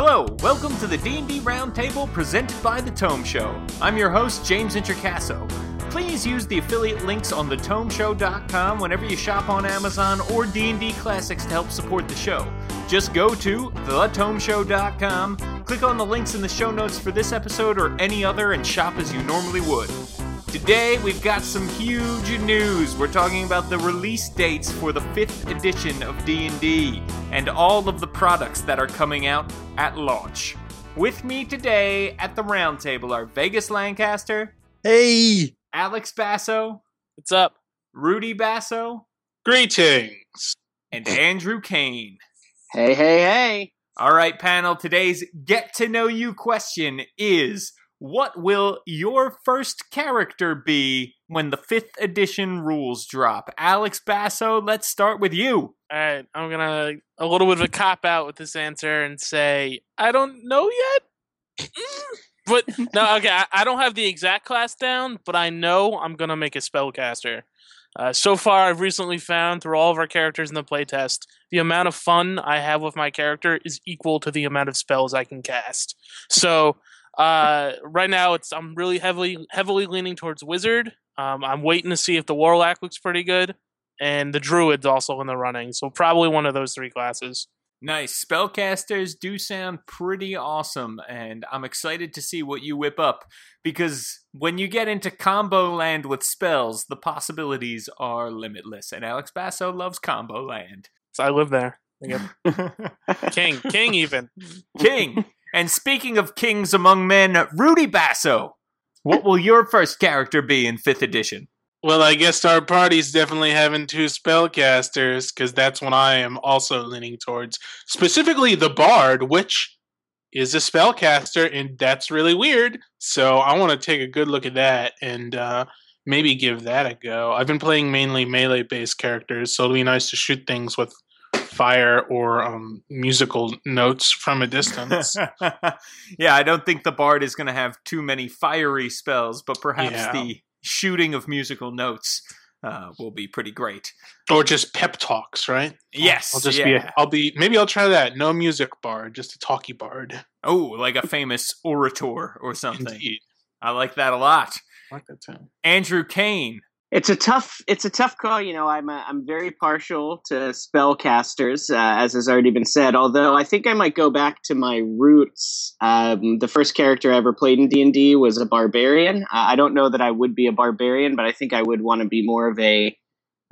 Hello, welcome to the D&D Roundtable presented by The Tome Show. I'm your host, James Introcasso. Please use the affiliate links on thetomeshow.com whenever you shop on Amazon or D&D Classics to help support the show. Just go to thetomeshow.com, click on the links in the show notes for this episode or any other and shop as you normally would. Today we've got some huge news. We're talking about the release dates for the 5th edition of D&D and all of the products that are coming out at launch. With me today at the roundtable are Vegas Lancaster, Hey! Alex Basso, What's up? Rudy Basso, Greetings. and Andrew Kane. Hey, hey, hey! All right, panel, today's get to know you question is what will your first character be when the 5th edition rules drop? Alex Basso, let's start with you. All right, I'm gonna a little bit of a cop out with this answer and say I don't know yet. but no, okay, I, I don't have the exact class down, but I know I'm gonna make a spellcaster. Uh, so far, I've recently found through all of our characters in the playtest, the amount of fun I have with my character is equal to the amount of spells I can cast. So uh, right now, it's I'm really heavily heavily leaning towards wizard. Um, I'm waiting to see if the warlock looks pretty good, and the druid's also in the running. So probably one of those three classes. Nice. Spellcasters do sound pretty awesome, and I'm excited to see what you whip up because when you get into combo land with spells, the possibilities are limitless, and Alex Basso loves combo land. So I live there. King, king, even. King. And speaking of kings among men, Rudy Basso, what will your first character be in 5th edition? Well, I guess our party's definitely having two spellcasters because that's what I am also leaning towards. Specifically, the Bard, which is a spellcaster, and that's really weird. So I want to take a good look at that and uh, maybe give that a go. I've been playing mainly melee based characters, so it'll be nice to shoot things with fire or um, musical notes from a distance. yeah, I don't think the bard is going to have too many fiery spells, but perhaps Yeah. the shooting of musical notes uh, will be pretty great. or just pep talks, right? Yes, I'll just yeah. be. A, I'll be. Maybe I'll try that. No music bard, just a talkie bard. oh, like a famous orator or something. Indeed, I like that a lot. I like that too. Andrew Kane. It's a tough. It's a tough call. You know, I'm uh, I'm very partial to spellcasters, uh, as has already been said. Although I think I might go back to my roots. Um, the first character I ever played in D and D was a barbarian. Uh, I don't know that I would be a barbarian, but I think I would want to be more of a,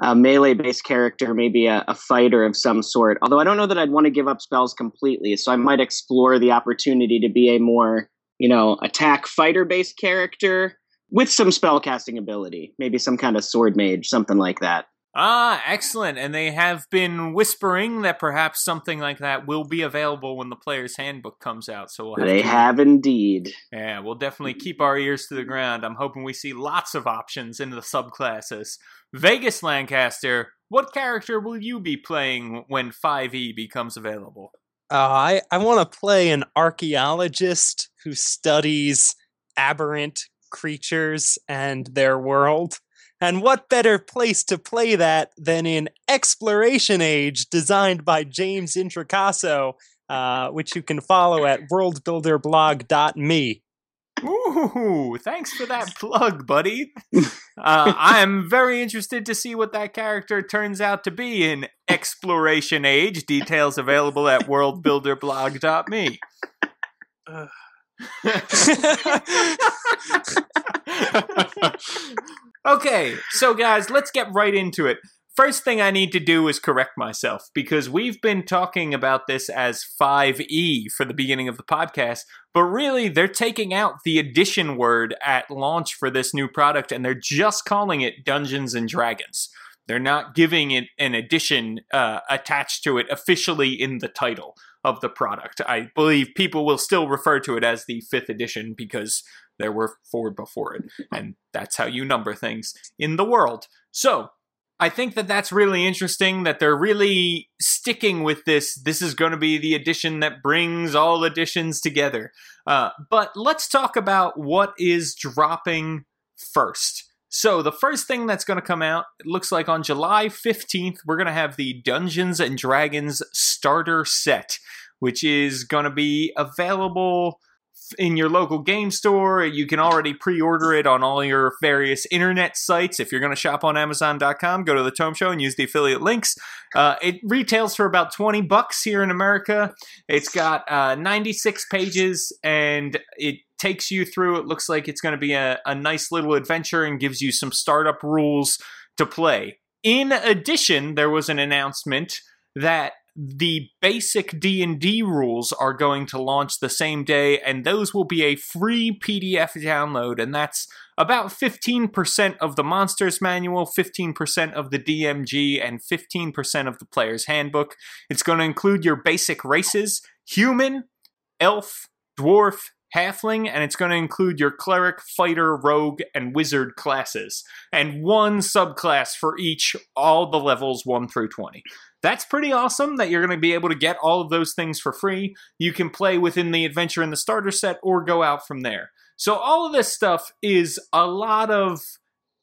a melee-based character, maybe a, a fighter of some sort. Although I don't know that I'd want to give up spells completely, so I might explore the opportunity to be a more, you know, attack fighter-based character with some spellcasting ability, maybe some kind of sword mage, something like that. Ah, excellent. And they have been whispering that perhaps something like that will be available when the player's handbook comes out. So we'll have They to have indeed. Yeah, we'll definitely keep our ears to the ground. I'm hoping we see lots of options in the subclasses. Vegas Lancaster, what character will you be playing when 5e becomes available? Uh, I I want to play an archaeologist who studies aberrant creatures and their world. And what better place to play that than in Exploration Age, designed by James Introcasso, uh, which you can follow at worldbuilderblog.me. Ooh, thanks for that plug, buddy. Uh, I'm very interested to see what that character turns out to be in Exploration Age. Details available at worldbuilderblog.me. okay, so guys, let's get right into it. First thing I need to do is correct myself because we've been talking about this as 5e for the beginning of the podcast, but really they're taking out the addition word at launch for this new product and they're just calling it Dungeons and Dragons. They're not giving it an addition uh, attached to it officially in the title of the product. I believe people will still refer to it as the fifth edition because there were four before it, and that's how you number things in the world. So, I think that that's really interesting that they're really sticking with this. This is going to be the edition that brings all editions together. Uh, but let's talk about what is dropping first. So the first thing that's going to come out, it looks like on July 15th, we're going to have the Dungeons and Dragons starter set, which is going to be available in your local game store. You can already pre-order it on all your various internet sites. If you're going to shop on Amazon.com, go to the Tome Show and use the affiliate links. Uh, it retails for about 20 bucks here in America. It's got uh, 96 pages and it takes you through. It looks like it's going to be a, a nice little adventure and gives you some startup rules to play. In addition, there was an announcement that the basic D&D rules are going to launch the same day and those will be a free PDF download and that's about 15% of the monsters manual, 15% of the DMG and 15% of the player's handbook. It's going to include your basic races, human, elf, dwarf, halfling, and it's going to include your cleric, fighter, rogue, and wizard classes, and one subclass for each, all the levels 1 through 20. That's pretty awesome that you're going to be able to get all of those things for free. You can play within the adventure in the starter set or go out from there. So, all of this stuff is a lot of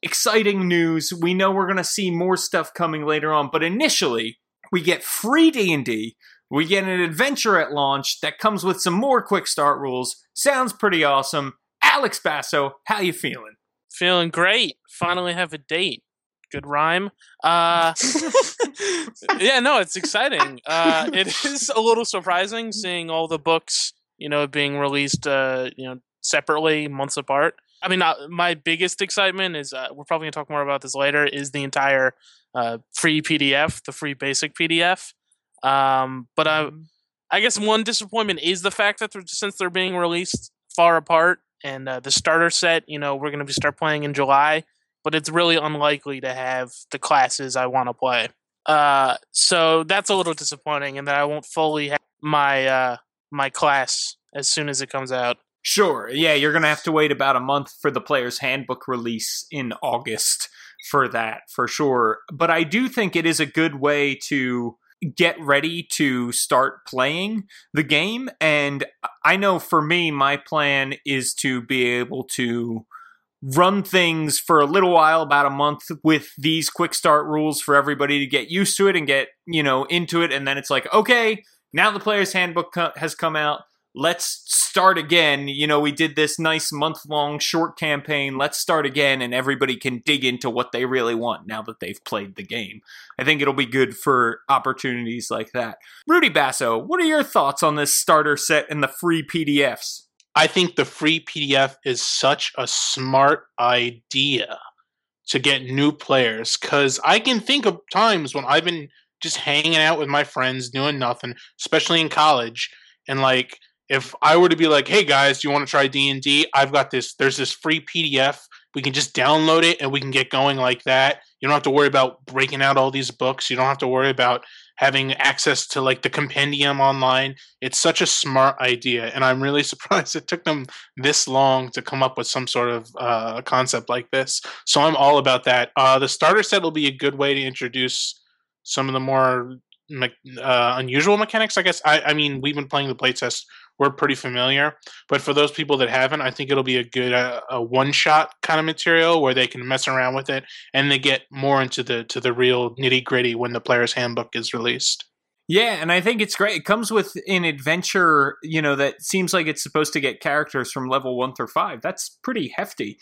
exciting news. We know we're going to see more stuff coming later on, but initially, we get free D&D we get an adventure at launch that comes with some more quick start rules. Sounds pretty awesome. Alex Basso, how you feeling? Feeling great. Finally have a date. Good rhyme. Uh, yeah, no, it's exciting. Uh, it is a little surprising seeing all the books, you know, being released, uh, you know, separately, months apart. I mean, uh, my biggest excitement is uh, we're probably gonna talk more about this later. Is the entire uh, free PDF, the free basic PDF. Um, but I, mm-hmm. I guess one disappointment is the fact that they're, since they're being released far apart, and uh, the starter set, you know, we're going to start playing in July, but it's really unlikely to have the classes I want to play. Uh, so that's a little disappointing, and that I won't fully have my uh, my class as soon as it comes out. Sure. Yeah, you're going to have to wait about a month for the player's handbook release in August for that, for sure. But I do think it is a good way to get ready to start playing the game. And I know for me, my plan is to be able to run things for a little while, about a month, with these quick start rules for everybody to get used to it and get, you know, into it. And then it's like, okay, now the player's handbook co- has come out let's start again. You know, we did this nice month long short campaign. Let's start again, and everybody can dig into what they really want now that they've played the game. I think it'll be good for opportunities like that. Rudy Basso, what are your thoughts on this starter set and the free PDFs? I think the free PDF is such a smart idea to get new players because I can think of times when I've been just hanging out with my friends doing nothing, especially in college, and like if I were to be like, "Hey guys, do you want to try D and D? I've got this. There's this free PDF. We can just download it and we can get going like that. You don't have to worry about breaking out all these books. You don't have to worry about having access to like the compendium online. It's such a smart idea, and I'm really surprised it took them this long to come up with some sort of uh, concept like this. So I'm all about that. Uh, the starter set will be a good way to introduce some of the more me- uh, unusual mechanics. I guess. I, I mean, we've been playing the playtest we're pretty familiar. But for those people that haven't, I think it'll be a good uh, a one shot kind of material where they can mess around with it and they get more into the to the real nitty gritty when the player's handbook is released. Yeah, and I think it's great. It comes with an adventure, you know, that seems like it's supposed to get characters from level one through five. That's pretty hefty.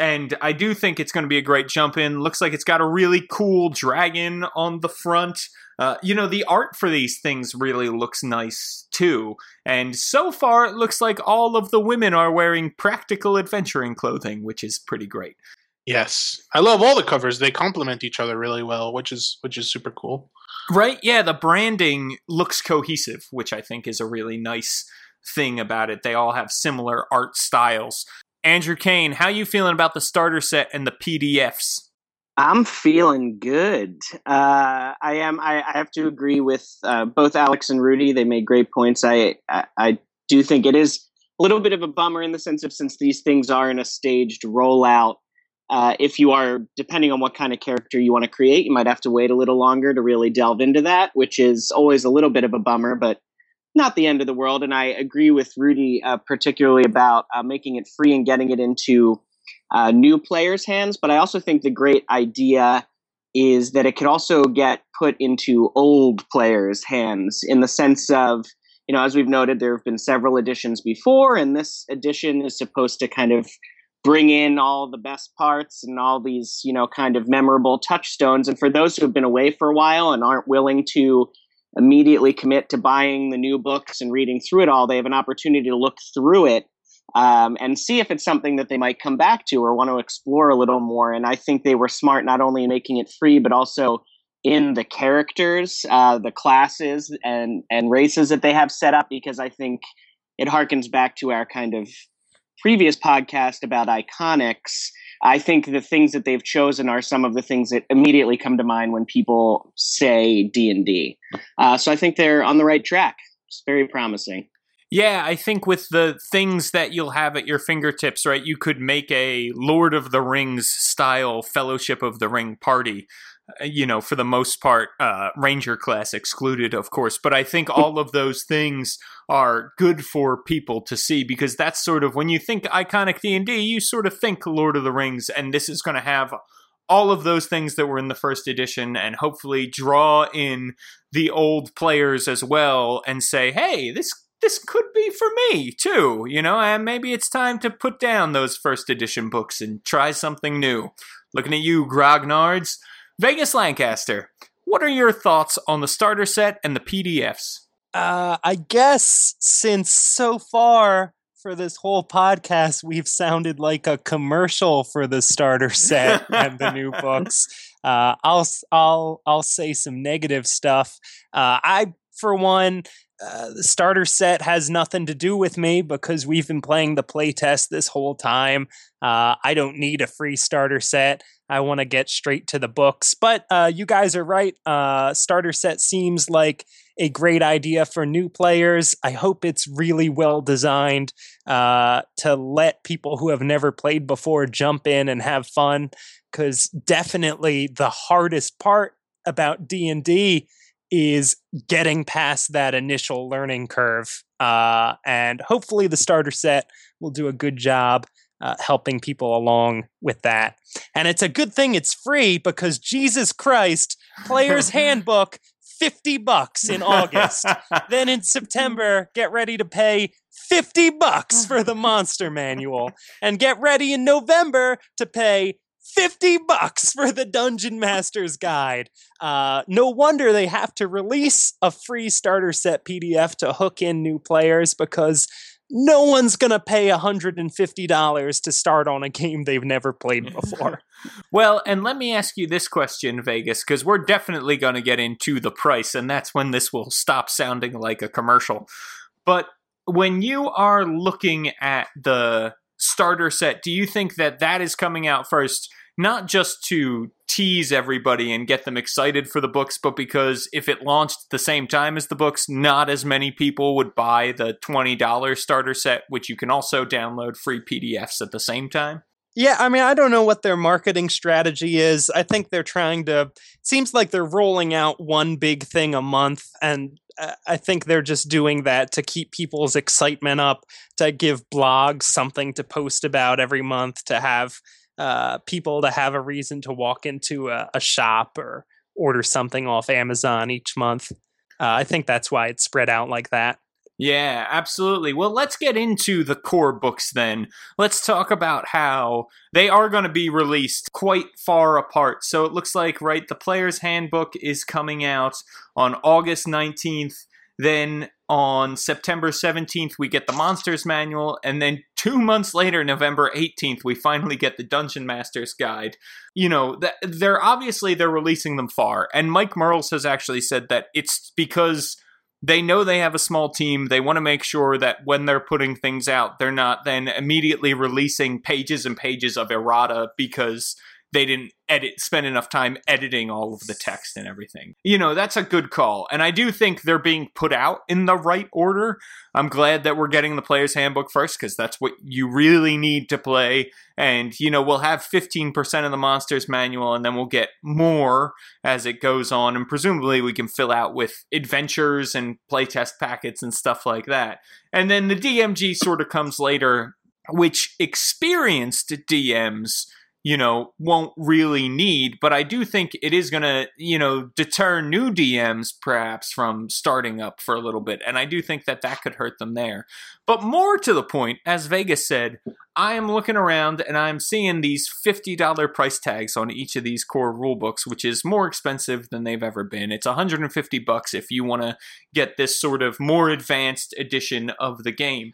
And I do think it's going to be a great jump in. Looks like it's got a really cool dragon on the front. Uh, you know, the art for these things really looks nice too. And so far, it looks like all of the women are wearing practical adventuring clothing, which is pretty great. Yes, I love all the covers. They complement each other really well, which is which is super cool. Right? Yeah, the branding looks cohesive, which I think is a really nice thing about it. They all have similar art styles. Andrew Kane, how you feeling about the starter set and the PDFs? I'm feeling good. Uh, I am. I, I, have to agree with uh, both Alex and Rudy. They made great points. I, I, I do think it is a little bit of a bummer in the sense of since these things are in a staged rollout. Uh, if you are depending on what kind of character you want to create, you might have to wait a little longer to really delve into that, which is always a little bit of a bummer, but not the end of the world. And I agree with Rudy, uh, particularly about uh, making it free and getting it into uh, new players' hands. But I also think the great idea is that it could also get put into old players' hands in the sense of, you know, as we've noted, there have been several editions before, and this edition is supposed to kind of bring in all the best parts and all these, you know, kind of memorable touchstones. And for those who have been away for a while and aren't willing to immediately commit to buying the new books and reading through it all, they have an opportunity to look through it um, and see if it's something that they might come back to or want to explore a little more. And I think they were smart not only in making it free, but also in the characters, uh, the classes, and and races that they have set up. Because I think it harkens back to our kind of previous podcast about iconics. I think the things that they've chosen are some of the things that immediately come to mind when people say D and D. Uh, so I think they're on the right track. It's very promising. Yeah, I think with the things that you'll have at your fingertips, right, you could make a Lord of the Rings style Fellowship of the Ring party. Uh, you know, for the most part, uh, Ranger class excluded, of course. But I think all of those things are good for people to see because that's sort of when you think iconic D and D, you sort of think Lord of the Rings, and this is going to have all of those things that were in the first edition and hopefully draw in the old players as well and say, hey, this this could be for me too, you know, and maybe it's time to put down those first edition books and try something new. Looking at you, Grognards. Vegas Lancaster, what are your thoughts on the starter set and the PDFs? Uh, I guess since so far for this whole podcast, we've sounded like a commercial for the starter set and the new books. Uh, I'll I'll I'll say some negative stuff. Uh, I, for one, uh, the starter set has nothing to do with me because we've been playing the playtest this whole time. Uh, I don't need a free starter set. I want to get straight to the books. But uh, you guys are right. Uh, starter set seems like a great idea for new players. I hope it's really well designed uh, to let people who have never played before jump in and have fun. Because definitely the hardest part about D and D is getting past that initial learning curve. Uh, and hopefully, the starter set will do a good job uh, helping people along with that. And it's a good thing it's free because Jesus Christ, Player's Handbook, 50 bucks in August. then in September, get ready to pay 50 bucks for the Monster Manual. And get ready in November to pay 50 bucks for the Dungeon Master's Guide. Uh, no wonder they have to release a free starter set PDF to hook in new players because no one's going to pay $150 to start on a game they've never played before. well, and let me ask you this question, Vegas, because we're definitely going to get into the price, and that's when this will stop sounding like a commercial. But when you are looking at the starter set, do you think that that is coming out first? Not just to tease everybody and get them excited for the books, but because if it launched the same time as the books, not as many people would buy the $20 starter set, which you can also download free PDFs at the same time. Yeah, I mean, I don't know what their marketing strategy is. I think they're trying to. Seems like they're rolling out one big thing a month, and I think they're just doing that to keep people's excitement up, to give blogs something to post about every month, to have uh, people to have a reason to walk into a, a, shop or order something off Amazon each month. Uh, I think that's why it's spread out like that. Yeah, absolutely. Well, let's get into the core books then. Let's talk about how they are going to be released quite far apart. So it looks like, right, the Player's Handbook is coming out on August 19th. Then on September 17th, we get the Monsters Manual. And then two months later, November 18th, we finally get the Dungeon Master's Guide. You know, they're obviously they're releasing them far. And Mike Mearls has actually said that it's because they know they have a small team. They want to make sure that when they're putting things out, they're not then immediately releasing pages and pages of errata because they didn't edit spend enough time editing all of the text and everything. You know, that's a good call. And I do think they're being put out in the right order. I'm glad that we're getting the player's handbook first because that's what you really need to play. And, you know, we'll have 15% of the monsters manual and then we'll get more as it goes on. And presumably we can fill out with adventures and playtest packets and stuff like that. And then the DMG sort of comes later which experienced DMs you know, won't really need. But I do think it is going to, you know, deter new DMs perhaps from starting up for a little bit. And I do think that that could hurt them there. But more to the point, as Vegas said, I am looking around and I'm seeing these $50 price tags on each of these core rulebooks, which is more expensive than they've ever been. It's 150 bucks if you want to get this sort of more advanced edition of the game.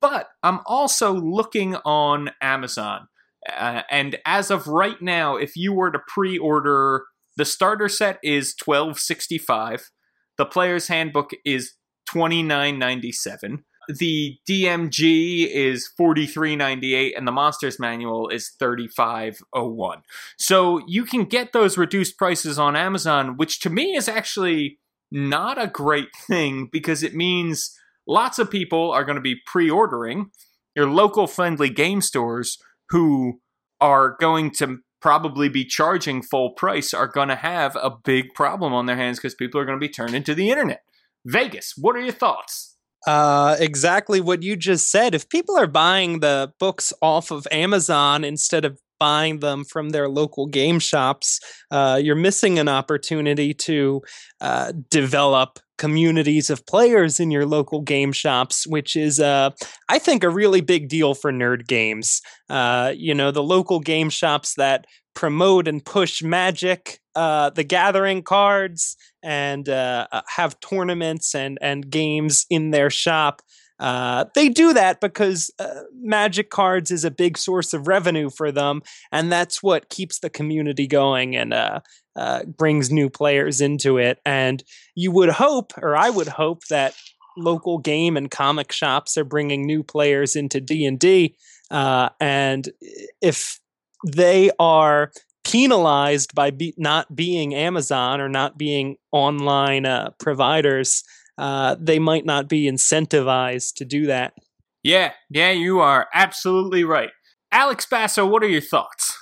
But I'm also looking on Amazon uh, and as of right now, if you were to pre-order, the starter set is twelve sixty five. The player's handbook is twenty nine ninety seven. The DMG is forty three ninety eight, and the monsters manual is thirty five oh one. So you can get those reduced prices on Amazon, which to me is actually not a great thing because it means lots of people are going to be pre-ordering. Your local friendly game stores who are going to probably be charging full price are going to have a big problem on their hands because people are going to be turned into the internet. Vegas, what are your thoughts? Uh, exactly what you just said. If people are buying the books off of Amazon instead of buying them from their local game shops, uh, you're missing an opportunity to uh, develop communities of players in your local game shops, which is, uh, I think, a really big deal for nerd games. Uh, you know, the local game shops that promote and push Magic, uh, the Gathering cards, and uh, uh, have tournaments and and games in their shop. Uh, they do that because uh, Magic cards is a big source of revenue for them, and that's what keeps the community going and uh, uh, brings new players into it. And you would hope, or I would hope, that local game and comic shops are bringing new players into D and D. Uh, and if they are penalized by be- not being Amazon or not being online uh, providers, uh, they might not be incentivized to do that. Yeah, yeah, you are absolutely right. Alex Basso, what are your thoughts?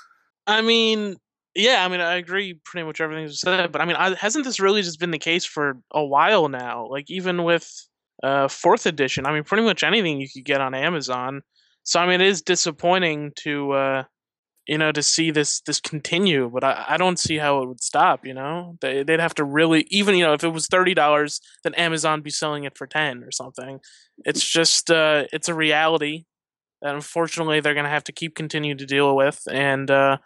I mean, yeah, I mean, I agree pretty much everything you said, but I mean, I, hasn't this really just been the case for a while now? Like, even with uh, fourth edition, I mean, pretty much anything you could get on Amazon. So, I mean, it is disappointing to uh, you know, to see this this continue. But I, I don't see how it would stop. You know, they they'd have to really even you know if it was thirty dollars, then Amazon be selling it for ten or something. It's just uh, it's a reality that unfortunately they're gonna have to keep continuing to deal with, and uh,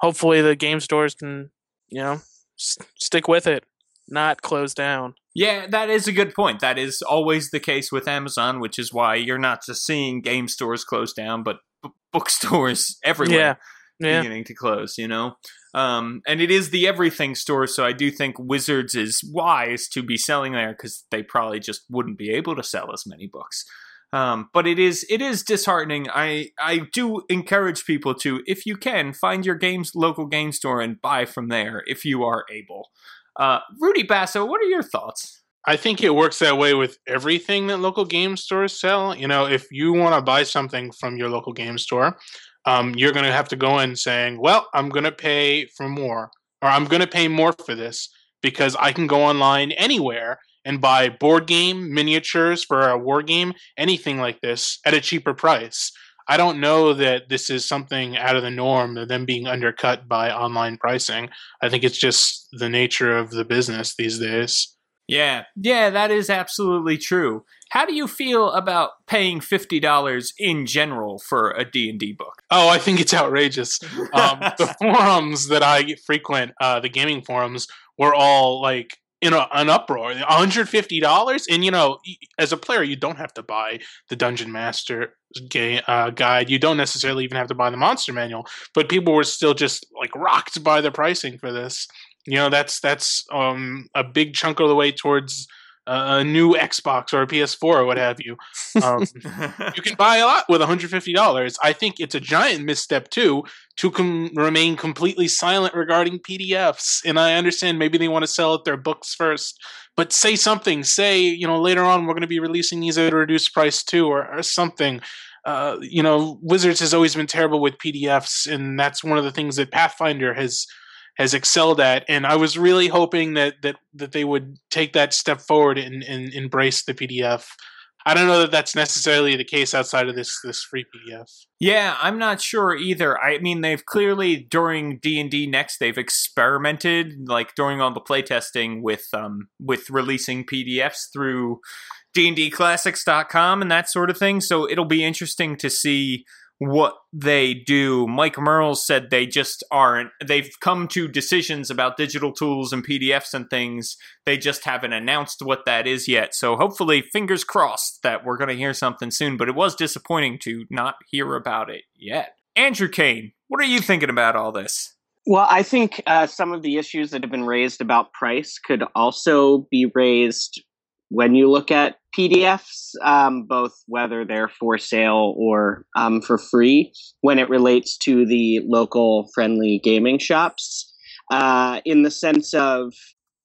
hopefully the game stores can you know s- stick with it, not close down. Yeah, that is a good point. That is always the case with Amazon, which is why you're not just seeing game stores close down, but bookstores everywhere. Yeah yeah. beginning to close, you know? Um, and it is the everything store, so I do think Wizards is wise to be selling there because they probably just wouldn't be able to sell as many books. Um, but it is it is disheartening. I I do encourage people to, if you can, find your games local game store and buy from there if you are able. Uh, Rudy Basso, what are your thoughts? I think it works that way with everything that local game stores sell. You know, if you want to buy something from your local game store, um, you're going to have to go in saying, well, I'm going to pay for more, or I'm going to pay more for this because I can go online anywhere and buy board game miniatures for a war game, anything like this at a cheaper price. I don't know that this is something out of the norm of them being undercut by online pricing. I think it's just the nature of the business these days. Yeah, yeah, that is absolutely true. How do you feel about paying fifty dollars in general for a D and D book? Oh, I think it's outrageous. Um, the forums that I frequent, uh, the gaming forums, were all like in a, an uproar. One hundred fifty dollars, and you know, as a player, you don't have to buy the Dungeon Master ga- uh, guide. You don't necessarily even have to buy the Monster Manual. But people were still just like rocked by the pricing for this. You know, that's that's um, a big chunk of the way towards a new Xbox or a PS4 or what have you. Um, you can buy a lot with $150. I think it's a giant misstep too to com- remain completely silent regarding PDFs. And I understand maybe they want to sell their books first, but say something. Say you know later on we're going to be releasing these at a reduced price too, or, or something. Uh, you know, Wizards has always been terrible with PDFs, and that's one of the things that Pathfinder has has excelled at. And I was really hoping that that that they would take that step forward and, and embrace the PDF. I don't know that that's necessarily the case outside of this this free PDF. Yeah, I'm not sure either. I mean, they've clearly during D and D next, they've experimented like during all the playtesting with um with releasing PDFs through D&Dclassics.com and that sort of thing. So it'll be interesting to see what they do. Mike Mearls said they just aren't, they've come to decisions about digital tools and PDFs and things. They just haven't announced what that is yet. So hopefully, fingers crossed that we're going to hear something soon. But it was disappointing to not hear about it yet. Andrew Kane, what are you thinking about all this? Well, I think uh, some of the issues that have been raised about price could also be raised when you look at PDFs, um, both whether they're for sale or um, for free, when it relates to the local friendly gaming shops, uh, in the sense of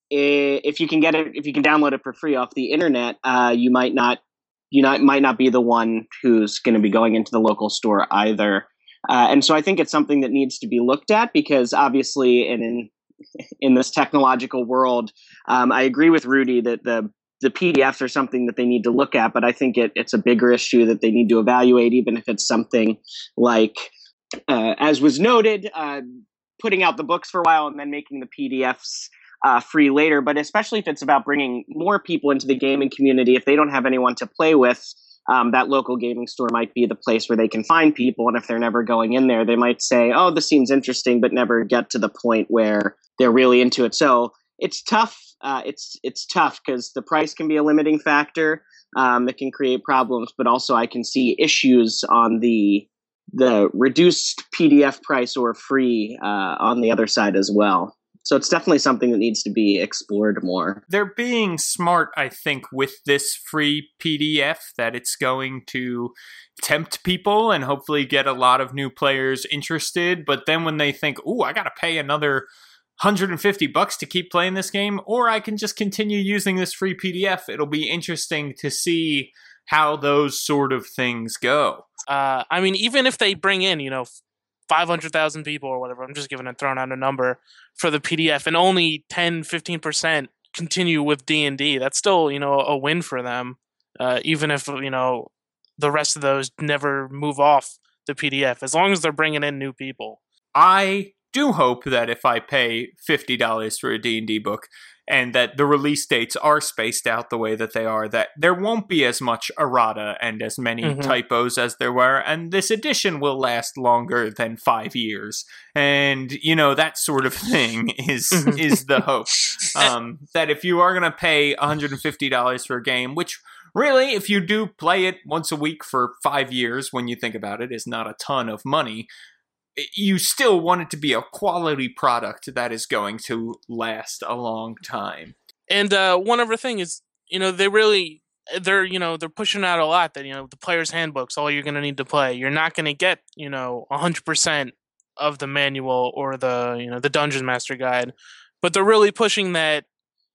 if you can get it, if you can download it for free off the internet, uh, you might not, you not might not be the one who's going to be going into the local store either. Uh, and so I think it's something that needs to be looked at because obviously, in in, in this technological world, um, I agree with Rudy that the the PDFs are something that they need to look at, but I think it, it's a bigger issue that they need to evaluate, even if it's something like, uh, as was noted, uh, putting out the books for a while and then making the PDFs uh, free later. But especially if it's about bringing more people into the gaming community, if they don't have anyone to play with, um, that local gaming store might be the place where they can find people. And if they're never going in there, they might say, "Oh, this seems interesting," but never get to the point where they're really into it. So it's tough uh, it's it's tough because the price can be a limiting factor. Um, it can create problems, but also I can see issues on the the reduced PDF price or free uh, on the other side as well. So it's definitely something that needs to be explored more. They're being smart, I think, with this free PDF that it's going to tempt people and hopefully get a lot of new players interested. But then when they think, "Ooh, I got to pay another 150 bucks to keep playing this game, or I can just continue using this free PDF. It'll be interesting to see how those sort of things go. Uh, I mean, even if they bring in, you know, 500,000 people or whatever, I'm just giving it throwing out a number for the PDF, and only 10, 15% continue with D&D, that's still, you know, a win for them, uh, even if, you know, the rest of those never move off the PDF, as long as they're bringing in new people. I do hope that if I pay fifty dollars for a D and D book, and that the release dates are spaced out the way that they are, that there won't be as much errata and as many mm-hmm. typos as there were, and this edition will last longer than five years, and you know that sort of thing is mm-hmm. is the hope. Um, that if you are going to pay one hundred and fifty dollars for a game, which really, if you do play it once a week for five years, when you think about it, is not a ton of money you still want it to be a quality product that is going to last a long time. And uh, one other thing is, you know, they really they're you know they're pushing out a lot that you know the player's handbooks all you're going to need to play. You're not going to get you know 100 percent of the manual or the you know the dungeon master guide, but they're really pushing that.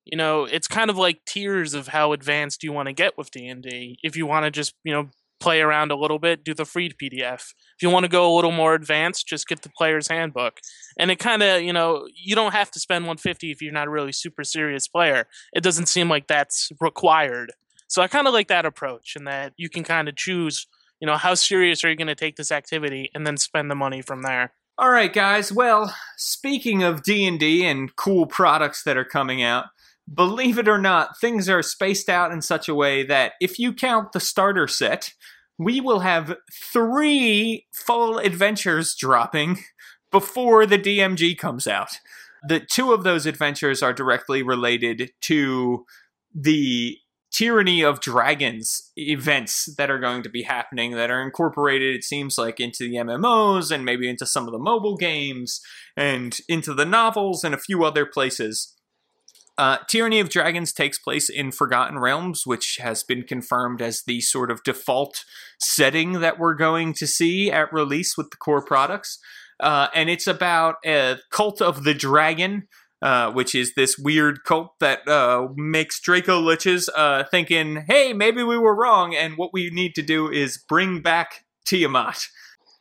You know, it's kind of like tiers of how advanced you want to get with D and D. If you want to just you know play around a little bit, do the free PDF. If you want to go a little more advanced, just get the player's handbook. And it kind of, you know, you don't have to spend 150 if you're not a really super serious player. It doesn't seem like that's required. So I kind of like that approach and that you can kind of choose, you know, how serious are you going to take this activity and then spend the money from there. All right, guys. Well, speaking of D&D and cool products that are coming out, believe it or not, things are spaced out in such a way that if you count the starter set, we will have three full adventures dropping before the DMG comes out. The two of those adventures are directly related to the Tyranny of Dragons events that are going to be happening that are incorporated, it seems like, into the MMOs and maybe into some of the mobile games and into the novels and a few other places. Uh, Tyranny of Dragons takes place in Forgotten Realms, which has been confirmed as the sort of default setting that we're going to see at release with the core products. Uh, and it's about a cult of the dragon, uh, which is this weird cult that uh, makes Draco Liches uh, thinking, hey, maybe we were wrong, and what we need to do is bring back Tiamat.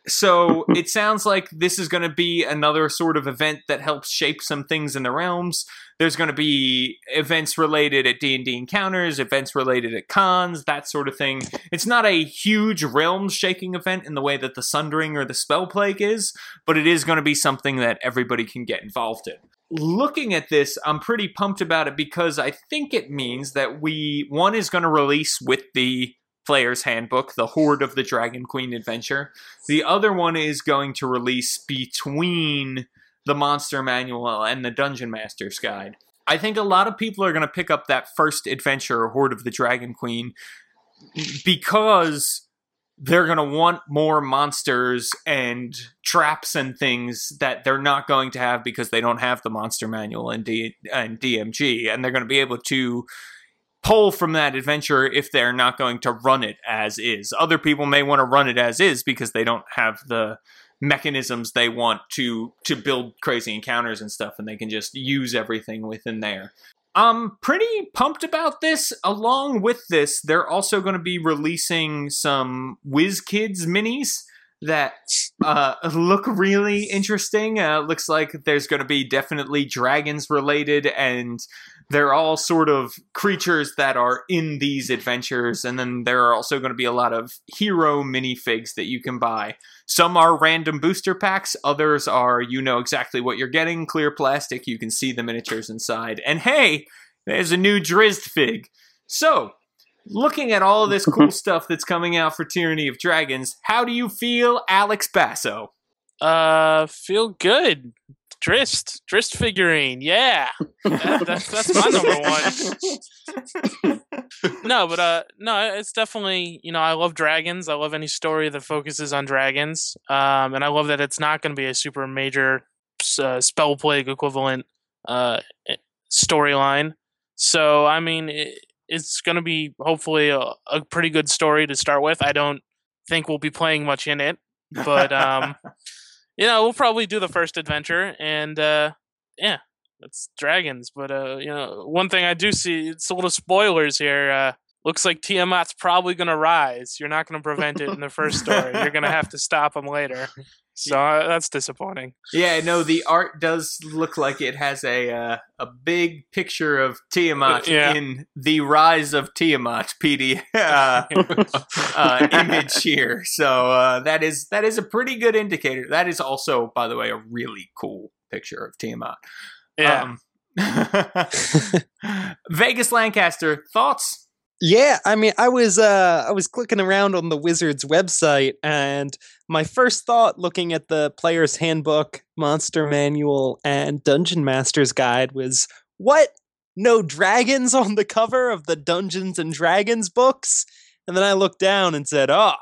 So it sounds like this is going to be another sort of event that helps shape some things in the realms. There's going to be events related at D&D encounters, events related at cons, that sort of thing. It's not a huge realm-shaking event in the way that the Sundering or the Spell Plague is, but it is going to be something that everybody can get involved in. Looking at this, I'm pretty pumped about it because I think it means that we one is going to release with the player's handbook, the Hoard of the Dragon Queen adventure. The other one is going to release between the Monster Manual and the Dungeon Master's Guide. I think a lot of people are going to pick up that first adventure, Hoard of the Dragon Queen, because they're going to want more monsters and traps and things that they're not going to have because they don't have the monster manual and, D- and DMG. And they're going to be able to pull from that adventure if they're not going to run it as is. Other people may want to run it as is because they don't have the mechanisms they want to to build crazy encounters and stuff and they can just use everything within there. I'm pretty pumped about this. Along with this, they're also going to be releasing some WizKids minis that uh, look really interesting. Uh, looks like there's going to be definitely dragons related, and they're all sort of creatures that are in these adventures. And then there are also going to be a lot of hero minifigs that you can buy. Some are random booster packs, others are you know exactly what you're getting, clear plastic, you can see the miniatures inside. And hey, there's a new Drizzt fig. So, looking at all of this cool stuff that's coming out for Tyranny of Dragons, how do you feel, Alex Basso? Uh, feel good. Drizzt, Drizzt figurine, yeah, that, that's that's my number one. no, but uh, no, it's definitely you know I love dragons. I love any story that focuses on dragons, um, and I love that it's not going to be a super major uh, spell plague equivalent uh storyline. So I mean, it, it's going to be hopefully a, a pretty good story to start with. I don't think we'll be playing much in it, but um you know, we'll probably do the first adventure, and uh, yeah, it's dragons. But uh, you know, one thing I do see, it's a little spoilers here. Uh, looks like Tiamat's probably going to rise. You're not going to prevent it in the first story. You're going to have to stop him later. So uh, that's disappointing. Yeah, no, the art does look like it has a uh, a big picture of Tiamat Yeah. in the Rise of Tiamat PD uh, uh, image here. So uh, that is that is a pretty good indicator. That is also, by the way, a really cool picture of Tiamat. Yeah. Um, Vegas Lancaster thoughts. Yeah, I mean, I was uh, I was clicking around on the Wizards website, and my first thought, looking at the player's handbook, monster manual, and dungeon master's guide, was what? No dragons on the cover of the Dungeons and Dragons books? And then I looked down and said, "Oh,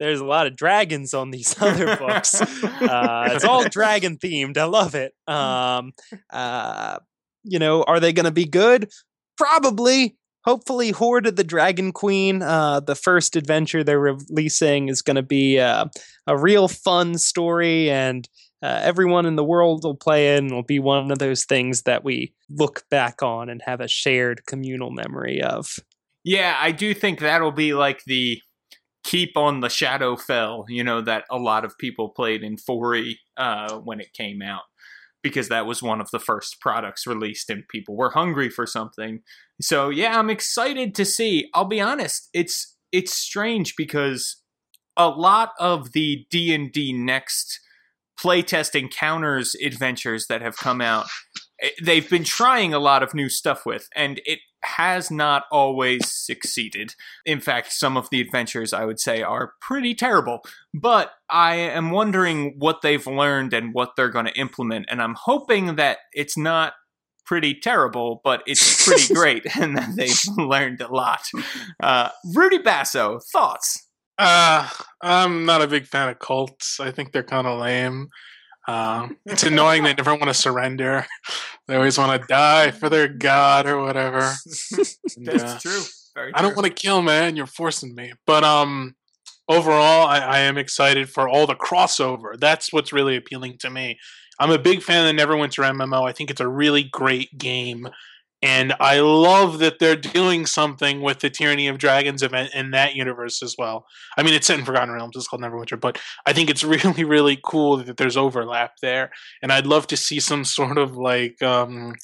there's a lot of dragons on these other books. Uh, it's all dragon themed. I love it. Um, uh, you know, are they going to be good? Probably. Hopefully, Hoard of the Dragon Queen, uh, the first adventure they're releasing, is going to be uh, a real fun story, and uh, everyone in the world will play it, and it'll be one of those things that we look back on and have a shared communal memory of. Yeah, I do think that'll be like the keep on the Shadowfell, you know, that a lot of people played in 4E uh, when it came out. Because that was one of the first products released and people were hungry for something. So yeah, I'm excited to see. I'll be honest, it's it's strange because a lot of the D&D Next playtest encounters adventures that have come out eh, they've been trying a lot of new stuff with and it has not always succeeded in fact some of the adventures i would say are pretty terrible but i am wondering what they've learned and what they're going to implement and i'm hoping that it's not pretty terrible but it's pretty great and that they've learned a lot uh, rudy basso thoughts Uh, I'm not a big fan of cults. I think they're kind of lame. Um, it's annoying they never want to surrender. They always want to die for their god or whatever. And, uh, that's true Very I don't want to kill, man. You're forcing me. But um, overall, I, I am excited for all the crossover. That's what's really appealing to me. I'm a big fan of the Neverwinter MMO. I think it's a really great game. And I love that they're doing something with the Tyranny of Dragons event in that universe as well. I mean, it's set in Forgotten Realms. It's called Neverwinter, but I think it's really, really cool that there's overlap there. And I'd love to see some sort of like, um,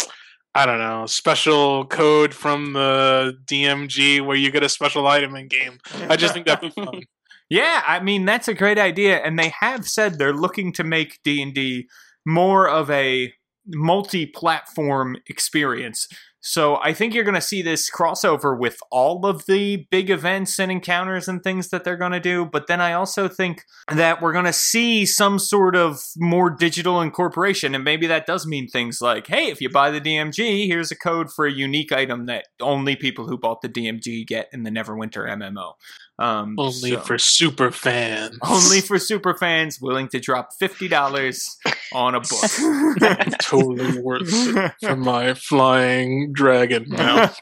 I don't know, special code from the DMG where you get a special item in game. I just think that'd be fun. Yeah, I mean that's a great idea, and they have said they're looking to make D and D more of a multi-platform experience. So I think you're going to see this crossover with all of the big events and encounters and things that they're going to do. But then I also think that we're going to see some sort of more digital incorporation. And maybe that does mean things like, hey, if you buy the DMG, here's a code for a unique item that only people who bought the DMG get in the Neverwinter MMO. Um, Only so- for super fans. only for super fans willing to drop $50 on a book. totally worth it for my flying dragon mount.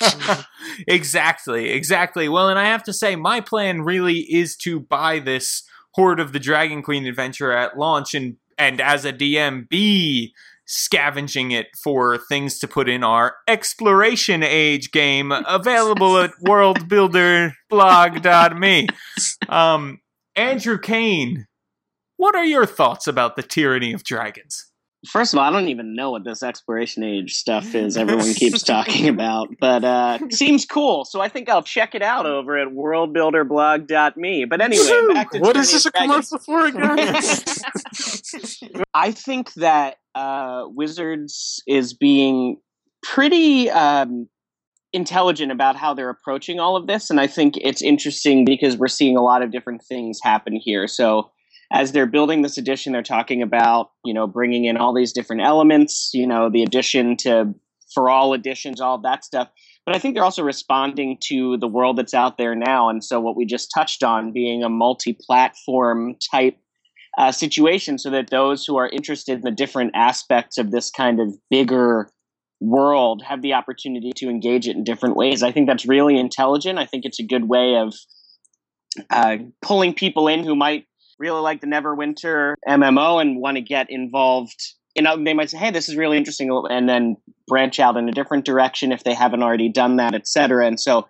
exactly, exactly. Well, and I have to say, my plan really is to buy this Hoard of the Dragon Queen adventure at launch and and as a DM be scavenging it for things to put in our exploration age game available at worldbuilderblog.me. Um, Andrew Kane, what are your thoughts about the tyranny of dragons? First of all, I don't even know what this exploration age stuff is everyone keeps talking about, but uh seems cool. So I think I'll check it out over at worldbuilderblog.me. But anyway, back to What is Tyranny this a of Dragons. commercial for again? I think that uh, Wizards is being pretty um, intelligent about how they're approaching all of this, and I think it's interesting because we're seeing a lot of different things happen here. So, as they're building this edition, they're talking about you know bringing in all these different elements, you know, the addition to for all editions, all that stuff. But I think they're also responding to the world that's out there now, and so what we just touched on being a multi-platform type uh, situation so that those who are interested in the different aspects of this kind of bigger world have the opportunity to engage it in different ways. I think that's really intelligent. I think it's a good way of uh, pulling people in who might really like the Neverwinter MMO and want to get involved. You know, they might say, "Hey, this is really interesting," and then branch out in a different direction if they haven't already done that, et cetera. And so,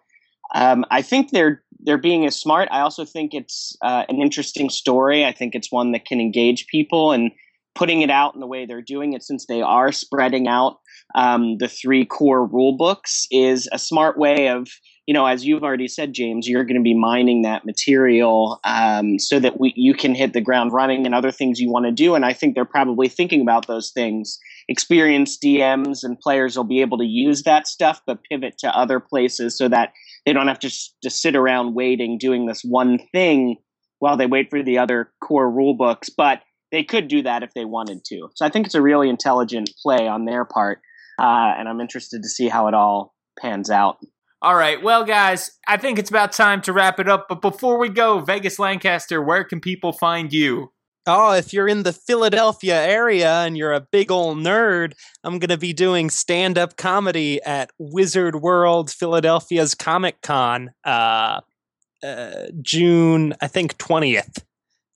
um, I think they're they're being as smart. I also think it's uh, an interesting story. I think it's one that can engage people and putting it out in the way they're doing it, since they are spreading out um, the three core rule books, is a smart way of you know, as you've already said, James, you're going to be mining that material um, so that we, you can hit the ground running and other things you want to do. And I think they're probably thinking about those things. Experienced DMs and players will be able to use that stuff, but pivot to other places so that they don't have to just, sit around waiting, doing this one thing while they wait for the other core rule books. But they could do that if they wanted to. So I think it's a really intelligent play on their part. Uh, and I'm interested to see how it all pans out. All right, well, guys, I think it's about time to wrap it up. But before we go, Vegas Lancaster, where can people find you? Oh, if you're in the Philadelphia area and you're a big old nerd, I'm going to be doing stand up comedy at Wizard World Philadelphia's Comic Con, uh, uh, June, I think, 20th.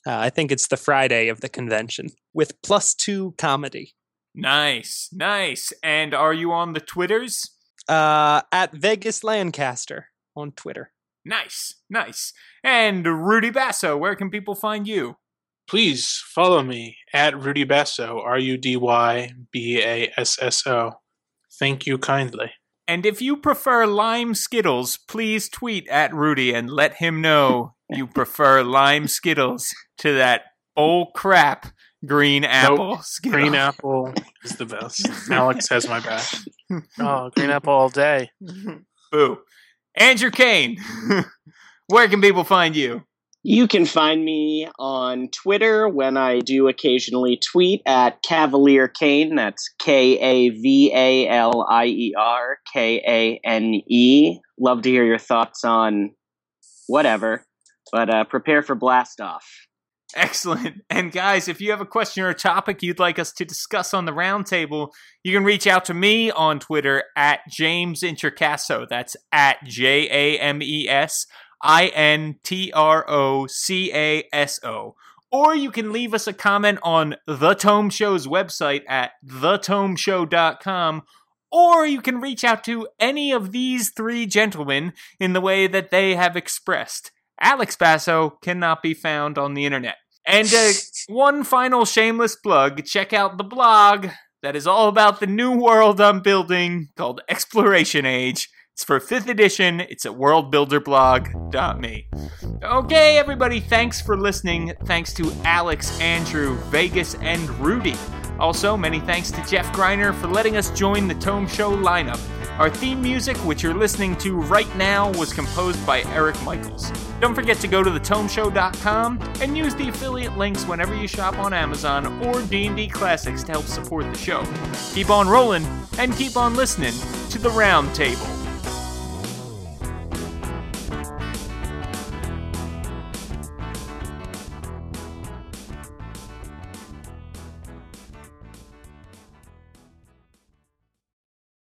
Uh, I think it's the Friday of the convention with plus two comedy. Nice, nice. And are you on the Twitters? Uh, at Vegas Lancaster on Twitter. Nice, nice. And Rudy Basso, where can people find you? Please follow me at Rudy Basso, R U D Y B A S S O. Thank you kindly. And if you prefer lime Skittles, please tweet at Rudy and let him know you prefer lime Skittles to that bull crap green apple Skittle. Green apple is the best. Alex has my back. Oh, green apple all day. Boo. Andrew Kane, where can people find you? You can find me on Twitter when I do occasionally tweet at Kavalier Kane. That's K A V A L I E R K A N E. Love to hear your thoughts on whatever, but uh, prepare for blast off. Excellent. And guys, if you have a question or a topic you'd like us to discuss on the roundtable, you can reach out to me on Twitter at James Introcaso. That's at J A M E S I N T R O C A S O. Or you can leave us a comment on The Tome Show's website at thetomeshow.com. Or you can reach out to any of these three gentlemen in the way that they have expressed. Alex Basso cannot be found on the internet. And uh, one final shameless plug check out the blog, that is all about the new world I'm building called Exploration Age. It's for 5th edition. It's at worldbuilderblog.me. Okay, everybody, thanks for listening. Thanks to Alex, Andrew, Vegas, and Rudy. Also, many thanks to Jeff Greiner for letting us join the Tome Show lineup. Our theme music, which you're listening to right now, was composed by Eric Michaels. Don't forget to go to thetomeshow.com and use the affiliate links whenever you shop on Amazon or D&D Classics to help support the show. Keep on rolling and keep on listening to the Round Table.